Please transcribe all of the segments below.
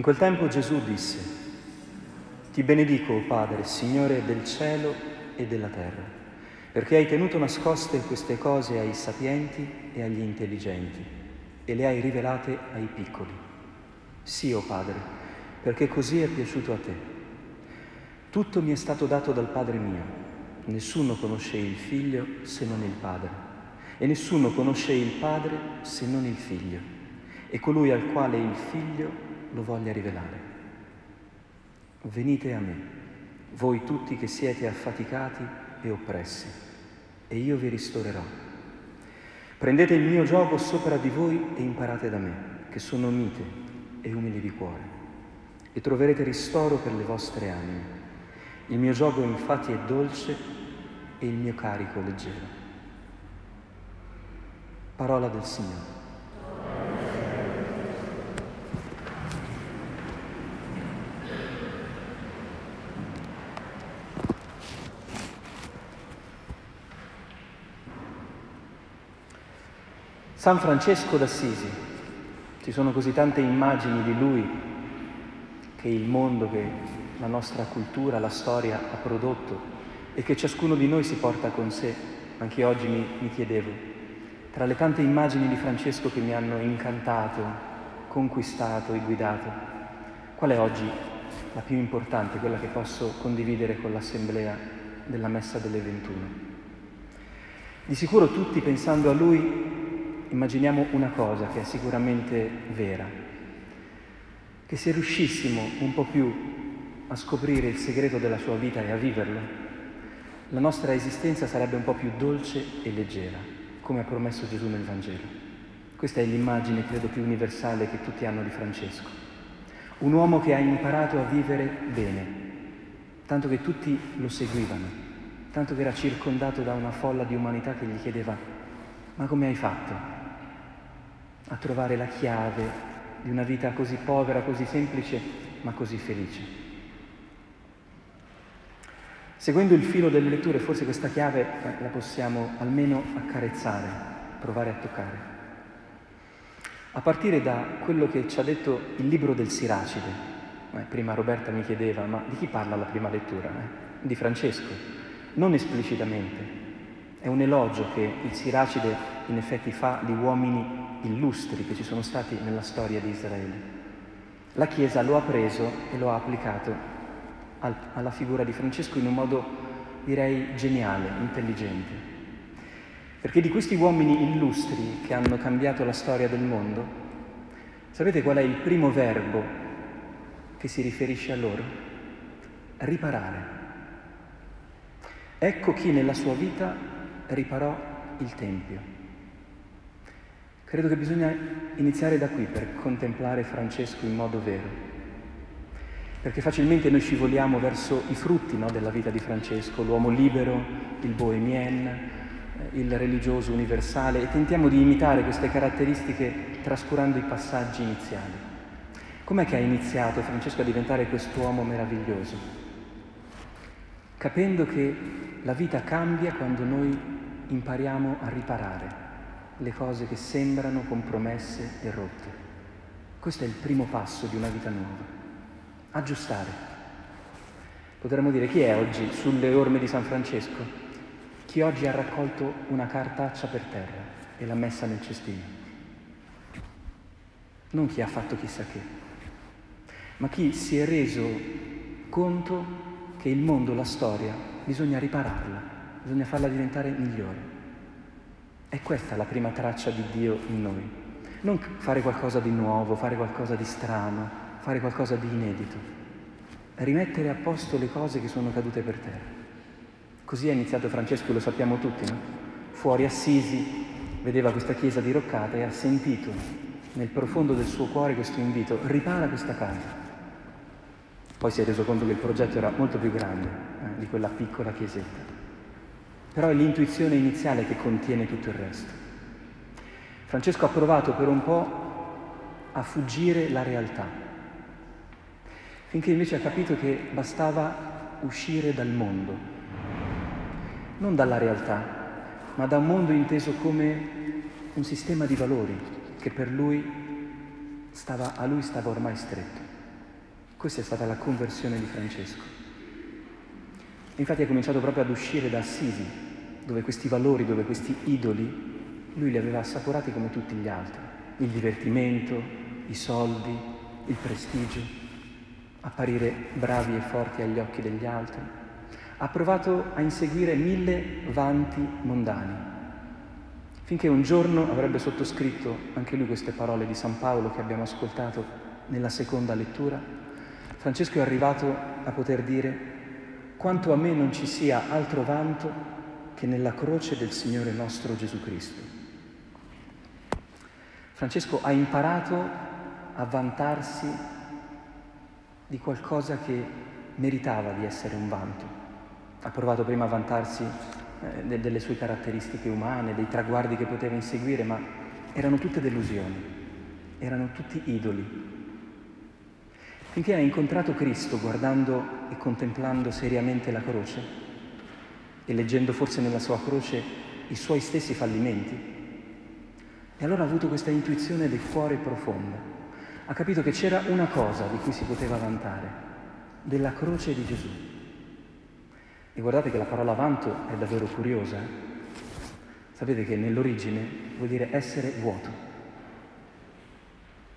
In quel tempo Gesù disse, Ti benedico, Padre, Signore del cielo e della terra, perché hai tenuto nascoste queste cose ai sapienti e agli intelligenti e le hai rivelate ai piccoli. Sì, o Padre, perché così è piaciuto a te. Tutto mi è stato dato dal Padre mio, nessuno conosce il Figlio se non il Padre, e nessuno conosce il Padre se non il Figlio, e colui al quale il Figlio lo voglia rivelare. Venite a me, voi tutti che siete affaticati e oppressi, e io vi ristorerò. Prendete il mio gioco sopra di voi e imparate da me, che sono mite e umili di cuore, e troverete ristoro per le vostre anime. Il mio gioco infatti è dolce e il mio carico leggero. Parola del Signore. San Francesco d'Assisi, ci sono così tante immagini di lui che il mondo, che la nostra cultura, la storia ha prodotto e che ciascuno di noi si porta con sé. Anche oggi mi, mi chiedevo, tra le tante immagini di Francesco che mi hanno incantato, conquistato e guidato, qual è oggi la più importante, quella che posso condividere con l'assemblea della messa delle 21? Di sicuro tutti pensando a lui immaginiamo una cosa che è sicuramente vera, che se riuscissimo un po' più a scoprire il segreto della sua vita e a viverlo, la nostra esistenza sarebbe un po' più dolce e leggera, come ha promesso Gesù nel Vangelo. Questa è l'immagine, credo, più universale che tutti hanno di Francesco. Un uomo che ha imparato a vivere bene, tanto che tutti lo seguivano, tanto che era circondato da una folla di umanità che gli chiedeva, ma come hai fatto? A trovare la chiave di una vita così povera, così semplice, ma così felice. Seguendo il filo delle letture, forse questa chiave la possiamo almeno accarezzare, provare a toccare. A partire da quello che ci ha detto il libro del Siracide. Eh, prima Roberta mi chiedeva, ma di chi parla la prima lettura? Eh? Di Francesco, non esplicitamente. È un elogio che il Siracide in effetti fa di uomini illustri che ci sono stati nella storia di Israele. La Chiesa lo ha preso e lo ha applicato al, alla figura di Francesco in un modo, direi, geniale, intelligente. Perché di questi uomini illustri che hanno cambiato la storia del mondo, sapete qual è il primo verbo che si riferisce a loro? Riparare. Ecco chi nella sua vita riparò il Tempio. Credo che bisogna iniziare da qui per contemplare Francesco in modo vero, perché facilmente noi scivoliamo verso i frutti no, della vita di Francesco, l'uomo libero, il bohemien, eh, il religioso universale e tentiamo di imitare queste caratteristiche trascurando i passaggi iniziali. Com'è che ha iniziato Francesco a diventare quest'uomo meraviglioso? Capendo che la vita cambia quando noi impariamo a riparare le cose che sembrano compromesse e rotte. Questo è il primo passo di una vita nuova. Aggiustare. Potremmo dire chi è oggi sulle orme di San Francesco? Chi oggi ha raccolto una cartaccia per terra e l'ha messa nel cestino. Non chi ha fatto chissà che, ma chi si è reso conto che il mondo, la storia, bisogna ripararla, bisogna farla diventare migliore. È questa la prima traccia di Dio in noi. Non fare qualcosa di nuovo, fare qualcosa di strano, fare qualcosa di inedito. Rimettere a posto le cose che sono cadute per terra. Così è iniziato Francesco, lo sappiamo tutti, no? Fuori Assisi vedeva questa chiesa diroccata e ha sentito nel profondo del suo cuore questo invito, ripara questa casa. Poi si è reso conto che il progetto era molto più grande eh, di quella piccola chiesetta però è l'intuizione iniziale che contiene tutto il resto. Francesco ha provato per un po' a fuggire la realtà, finché invece ha capito che bastava uscire dal mondo, non dalla realtà, ma da un mondo inteso come un sistema di valori che per lui stava, a lui stava ormai stretto. Questa è stata la conversione di Francesco. Infatti ha cominciato proprio ad uscire da Assisi, dove questi valori, dove questi idoli, lui li aveva assaporati come tutti gli altri. Il divertimento, i soldi, il prestigio, apparire bravi e forti agli occhi degli altri. Ha provato a inseguire mille vanti mondani, finché un giorno avrebbe sottoscritto anche lui queste parole di San Paolo che abbiamo ascoltato nella seconda lettura, Francesco è arrivato a poter dire quanto a me non ci sia altro vanto che nella croce del Signore nostro Gesù Cristo. Francesco ha imparato a vantarsi di qualcosa che meritava di essere un vanto. Ha provato prima a vantarsi eh, delle sue caratteristiche umane, dei traguardi che poteva inseguire, ma erano tutte delusioni, erano tutti idoli. Finché ha incontrato Cristo guardando e contemplando seriamente la croce e leggendo forse nella sua croce i suoi stessi fallimenti, e allora ha avuto questa intuizione del cuore profonda. Ha capito che c'era una cosa di cui si poteva vantare, della croce di Gesù. E guardate che la parola vanto è davvero curiosa. Eh? Sapete che nell'origine vuol dire essere vuoto.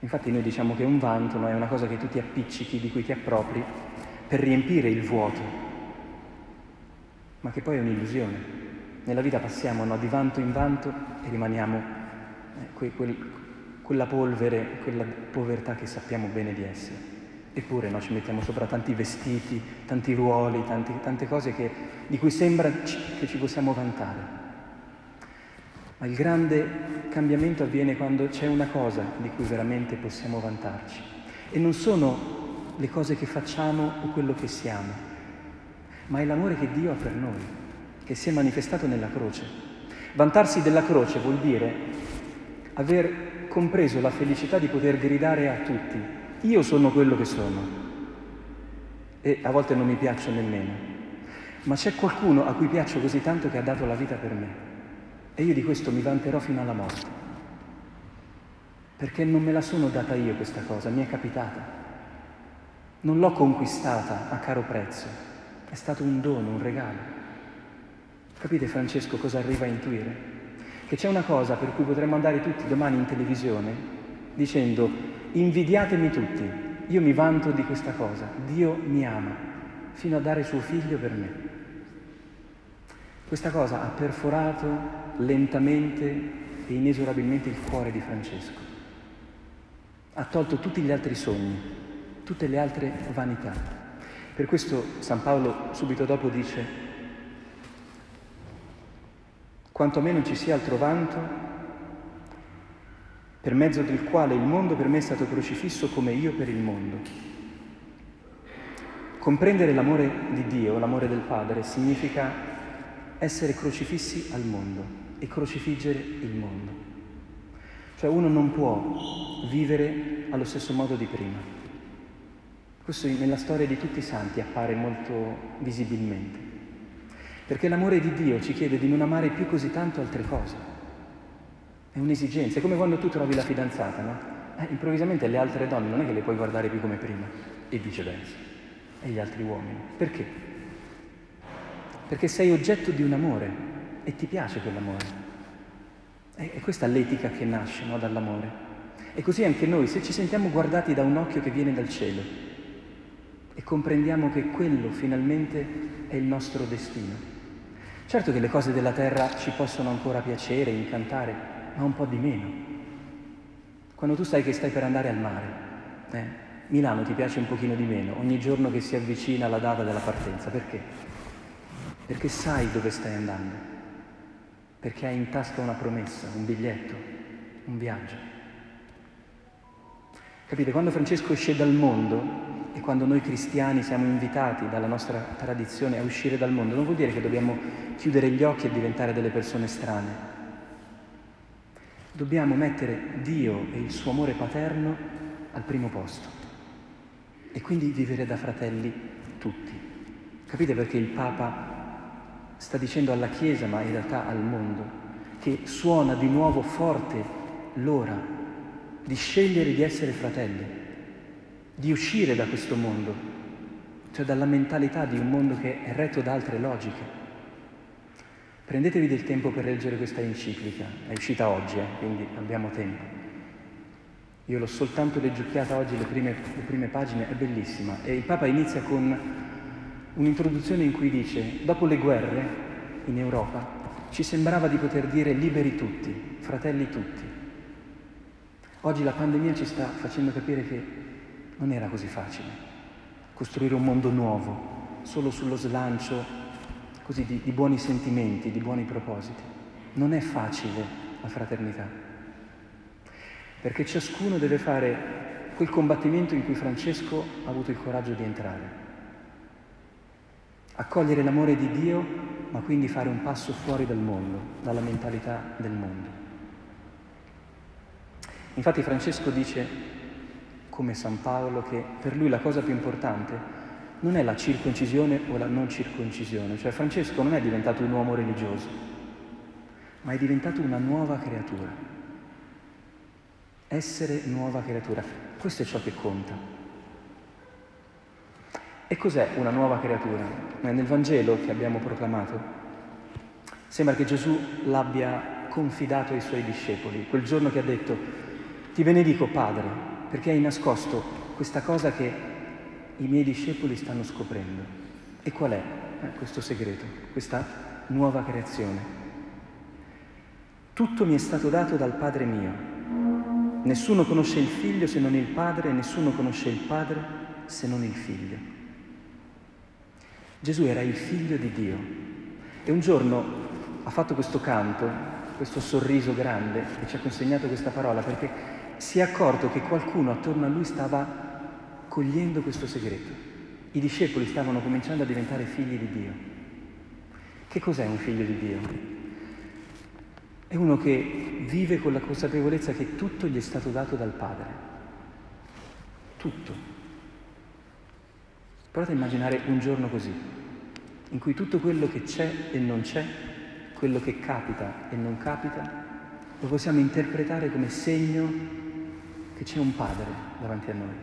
Infatti noi diciamo che un vanto è una cosa che tu ti appiccichi, di cui ti appropri, per riempire il vuoto, ma che poi è un'illusione. Nella vita passiamo no, di vanto in vanto e rimaniamo eh, que, quel, quella polvere, quella povertà che sappiamo bene di essere. Eppure no, ci mettiamo sopra tanti vestiti, tanti ruoli, tanti, tante cose che, di cui sembra che ci possiamo vantare. Ma il grande cambiamento avviene quando c'è una cosa di cui veramente possiamo vantarci. E non sono le cose che facciamo o quello che siamo, ma è l'amore che Dio ha per noi, che si è manifestato nella croce. Vantarsi della croce vuol dire aver compreso la felicità di poter gridare a tutti io sono quello che sono e a volte non mi piaccio nemmeno, ma c'è qualcuno a cui piaccio così tanto che ha dato la vita per me e io di questo mi vanterò fino alla morte, perché non me la sono data io questa cosa, mi è capitata, non l'ho conquistata a caro prezzo, è stato un dono, un regalo. Capite Francesco cosa arriva a intuire? Che c'è una cosa per cui potremmo andare tutti domani in televisione dicendo invidiatemi tutti, io mi vanto di questa cosa, Dio mi ama, fino a dare suo figlio per me. Questa cosa ha perforato lentamente e inesorabilmente il cuore di Francesco. Ha tolto tutti gli altri sogni, tutte le altre vanità. Per questo San Paolo subito dopo dice, quanto meno ci sia altro vanto per mezzo del quale il mondo per me è stato crocifisso come io per il mondo. Comprendere l'amore di Dio, l'amore del Padre, significa essere crocifissi al mondo e crocifiggere il mondo. Cioè uno non può vivere allo stesso modo di prima. Questo nella storia di tutti i santi appare molto visibilmente. Perché l'amore di Dio ci chiede di non amare più così tanto altre cose è un'esigenza, è come quando tu trovi la fidanzata, no? Eh, improvvisamente le altre donne non è che le puoi guardare più come prima, e viceversa, e gli altri uomini. Perché? Perché sei oggetto di un amore e ti piace quell'amore. E, questa è l'etica che nasce no, dall'amore. E così anche noi, se ci sentiamo guardati da un occhio che viene dal cielo e comprendiamo che quello finalmente è il nostro destino. Certo che le cose della terra ci possono ancora piacere, incantare, ma un po' di meno. Quando tu sai che stai per andare al mare, eh, Milano ti piace un pochino di meno, ogni giorno che si avvicina la data della partenza, perché? Perché sai dove stai andando, perché hai in tasca una promessa, un biglietto, un viaggio. Capite? Quando Francesco esce dal mondo e quando noi cristiani siamo invitati dalla nostra tradizione a uscire dal mondo, non vuol dire che dobbiamo chiudere gli occhi e diventare delle persone strane. Dobbiamo mettere Dio e il suo amore paterno al primo posto e quindi vivere da fratelli tutti. Capite perché il Papa sta dicendo alla Chiesa, ma in realtà al mondo, che suona di nuovo forte l'ora di scegliere di essere fratelli, di uscire da questo mondo, cioè dalla mentalità di un mondo che è retto da altre logiche. Prendetevi del tempo per leggere questa enciclica, è uscita oggi, eh, quindi abbiamo tempo. Io l'ho soltanto leggiucchiata oggi, le prime, le prime pagine, è bellissima. E il Papa inizia con un'introduzione in cui dice, dopo le guerre in Europa, ci sembrava di poter dire liberi tutti, fratelli tutti. Oggi la pandemia ci sta facendo capire che non era così facile costruire un mondo nuovo solo sullo slancio così di, di buoni sentimenti, di buoni propositi. Non è facile la fraternità, perché ciascuno deve fare quel combattimento in cui Francesco ha avuto il coraggio di entrare. Accogliere l'amore di Dio, ma quindi fare un passo fuori dal mondo, dalla mentalità del mondo. Infatti Francesco dice, come San Paolo, che per lui la cosa più importante non è la circoncisione o la non circoncisione, cioè Francesco non è diventato un uomo religioso, ma è diventato una nuova creatura. Essere nuova creatura, questo è ciò che conta. E cos'è una nuova creatura? Nel Vangelo che abbiamo proclamato, sembra che Gesù l'abbia confidato ai suoi discepoli, quel giorno che ha detto ti benedico Padre, perché hai nascosto questa cosa che i miei discepoli stanno scoprendo. E qual è eh, questo segreto, questa nuova creazione? Tutto mi è stato dato dal Padre mio. Nessuno conosce il figlio se non il Padre, nessuno conosce il Padre se non il figlio. Gesù era il figlio di Dio e un giorno ha fatto questo canto, questo sorriso grande e ci ha consegnato questa parola perché si è accorto che qualcuno attorno a lui stava cogliendo questo segreto. I discepoli stavano cominciando a diventare figli di Dio. Che cos'è un figlio di Dio? È uno che vive con la consapevolezza che tutto gli è stato dato dal Padre. Tutto. Provate a immaginare un giorno così, in cui tutto quello che c'è e non c'è, quello che capita e non capita, lo possiamo interpretare come segno che c'è un padre davanti a noi.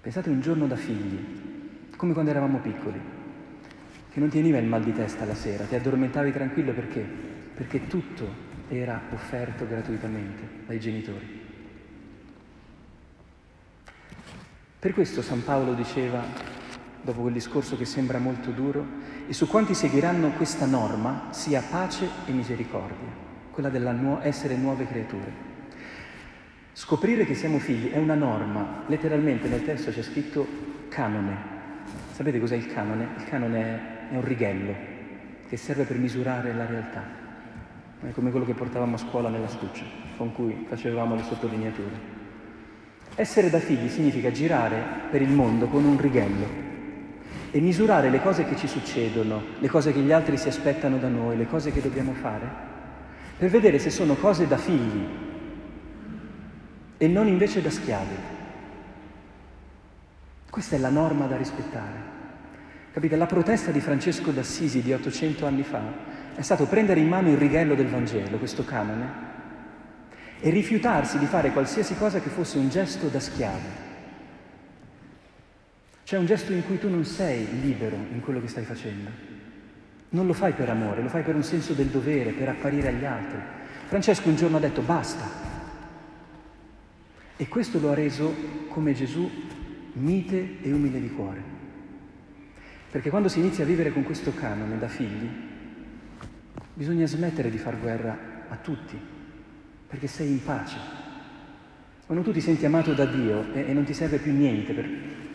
Pensate un giorno da figli, come quando eravamo piccoli, che non ti veniva il mal di testa la sera, ti addormentavi tranquillo perché? Perché tutto era offerto gratuitamente dai genitori. Per questo San Paolo diceva, dopo quel discorso che sembra molto duro, e su quanti seguiranno questa norma sia pace e misericordia, quella dell'essere nuove creature. Scoprire che siamo figli è una norma, letteralmente nel testo c'è scritto canone. Sapete cos'è il canone? Il canone è, è un righello che serve per misurare la realtà. È come quello che portavamo a scuola nella stuccia, con cui facevamo le sottolineature. Essere da figli significa girare per il mondo con un righello e misurare le cose che ci succedono, le cose che gli altri si aspettano da noi, le cose che dobbiamo fare, per vedere se sono cose da figli e non invece da schiavi. Questa è la norma da rispettare. Capite? La protesta di Francesco d'Assisi di 800 anni fa è stato prendere in mano il righello del Vangelo, questo canone, e rifiutarsi di fare qualsiasi cosa che fosse un gesto da schiavo. Cioè un gesto in cui tu non sei libero in quello che stai facendo. Non lo fai per amore, lo fai per un senso del dovere, per apparire agli altri. Francesco un giorno ha detto basta, e questo lo ha reso come Gesù mite e umile di cuore. Perché quando si inizia a vivere con questo canone da figli, bisogna smettere di far guerra a tutti, perché sei in pace. Quando tu ti senti amato da Dio e, e non ti serve più niente per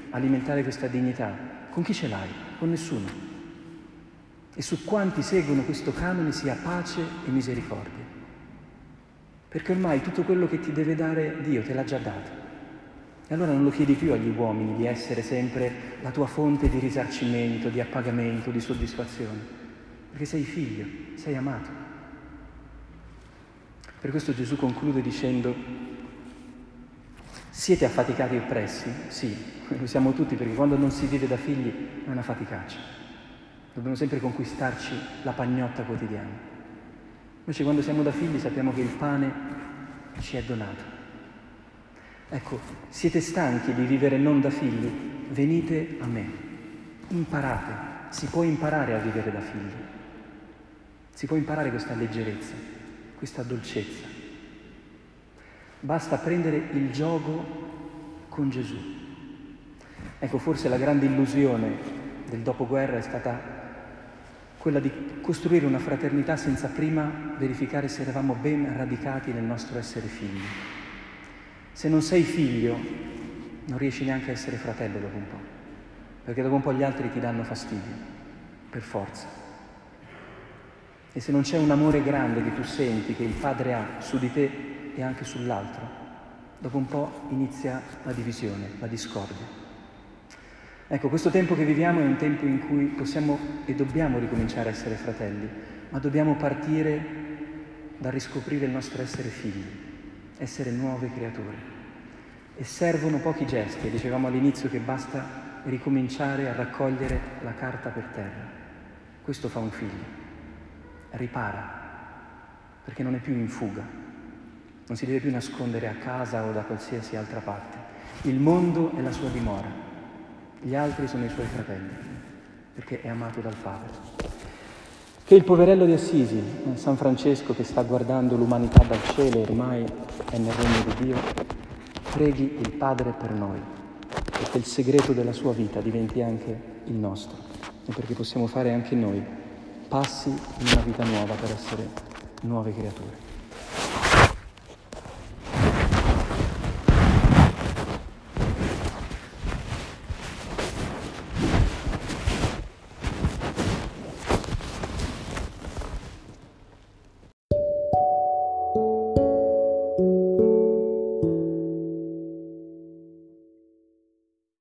alimentare questa dignità, con chi ce l'hai? Con nessuno. E su quanti seguono questo canone sia pace e misericordia perché ormai tutto quello che ti deve dare Dio te l'ha già dato. E allora non lo chiedi più agli uomini di essere sempre la tua fonte di risarcimento, di appagamento, di soddisfazione, perché sei figlio, sei amato. Per questo Gesù conclude dicendo, siete affaticati e oppressi? Sì, lo siamo tutti perché quando non si vive da figli è una faticaccia. Dobbiamo sempre conquistarci la pagnotta quotidiana. Invece quando siamo da figli sappiamo che il pane ci è donato. Ecco, siete stanchi di vivere non da figli? Venite a me, imparate, si può imparare a vivere da figli, si può imparare questa leggerezza, questa dolcezza. Basta prendere il gioco con Gesù. Ecco, forse la grande illusione del dopoguerra è stata quella di costruire una fraternità senza prima verificare se eravamo ben radicati nel nostro essere figli. Se non sei figlio, non riesci neanche a essere fratello dopo un po', perché dopo un po' gli altri ti danno fastidio, per forza. E se non c'è un amore grande che tu senti, che il Padre ha su di te e anche sull'altro, dopo un po' inizia la divisione, la discordia. Ecco, questo tempo che viviamo è un tempo in cui possiamo e dobbiamo ricominciare a essere fratelli, ma dobbiamo partire da riscoprire il nostro essere figli essere nuove creature. E servono pochi gesti, dicevamo all'inizio che basta ricominciare a raccogliere la carta per terra. Questo fa un figlio. Ripara, perché non è più in fuga, non si deve più nascondere a casa o da qualsiasi altra parte. Il mondo è la sua dimora, gli altri sono i suoi fratelli, perché è amato dal Padre. Che il poverello di Assisi, San Francesco che sta guardando l'umanità dal cielo, ormai è nel regno di Dio, preghi il Padre per noi, perché il segreto della sua vita diventi anche il nostro e perché possiamo fare anche noi passi in una vita nuova per essere nuove creature.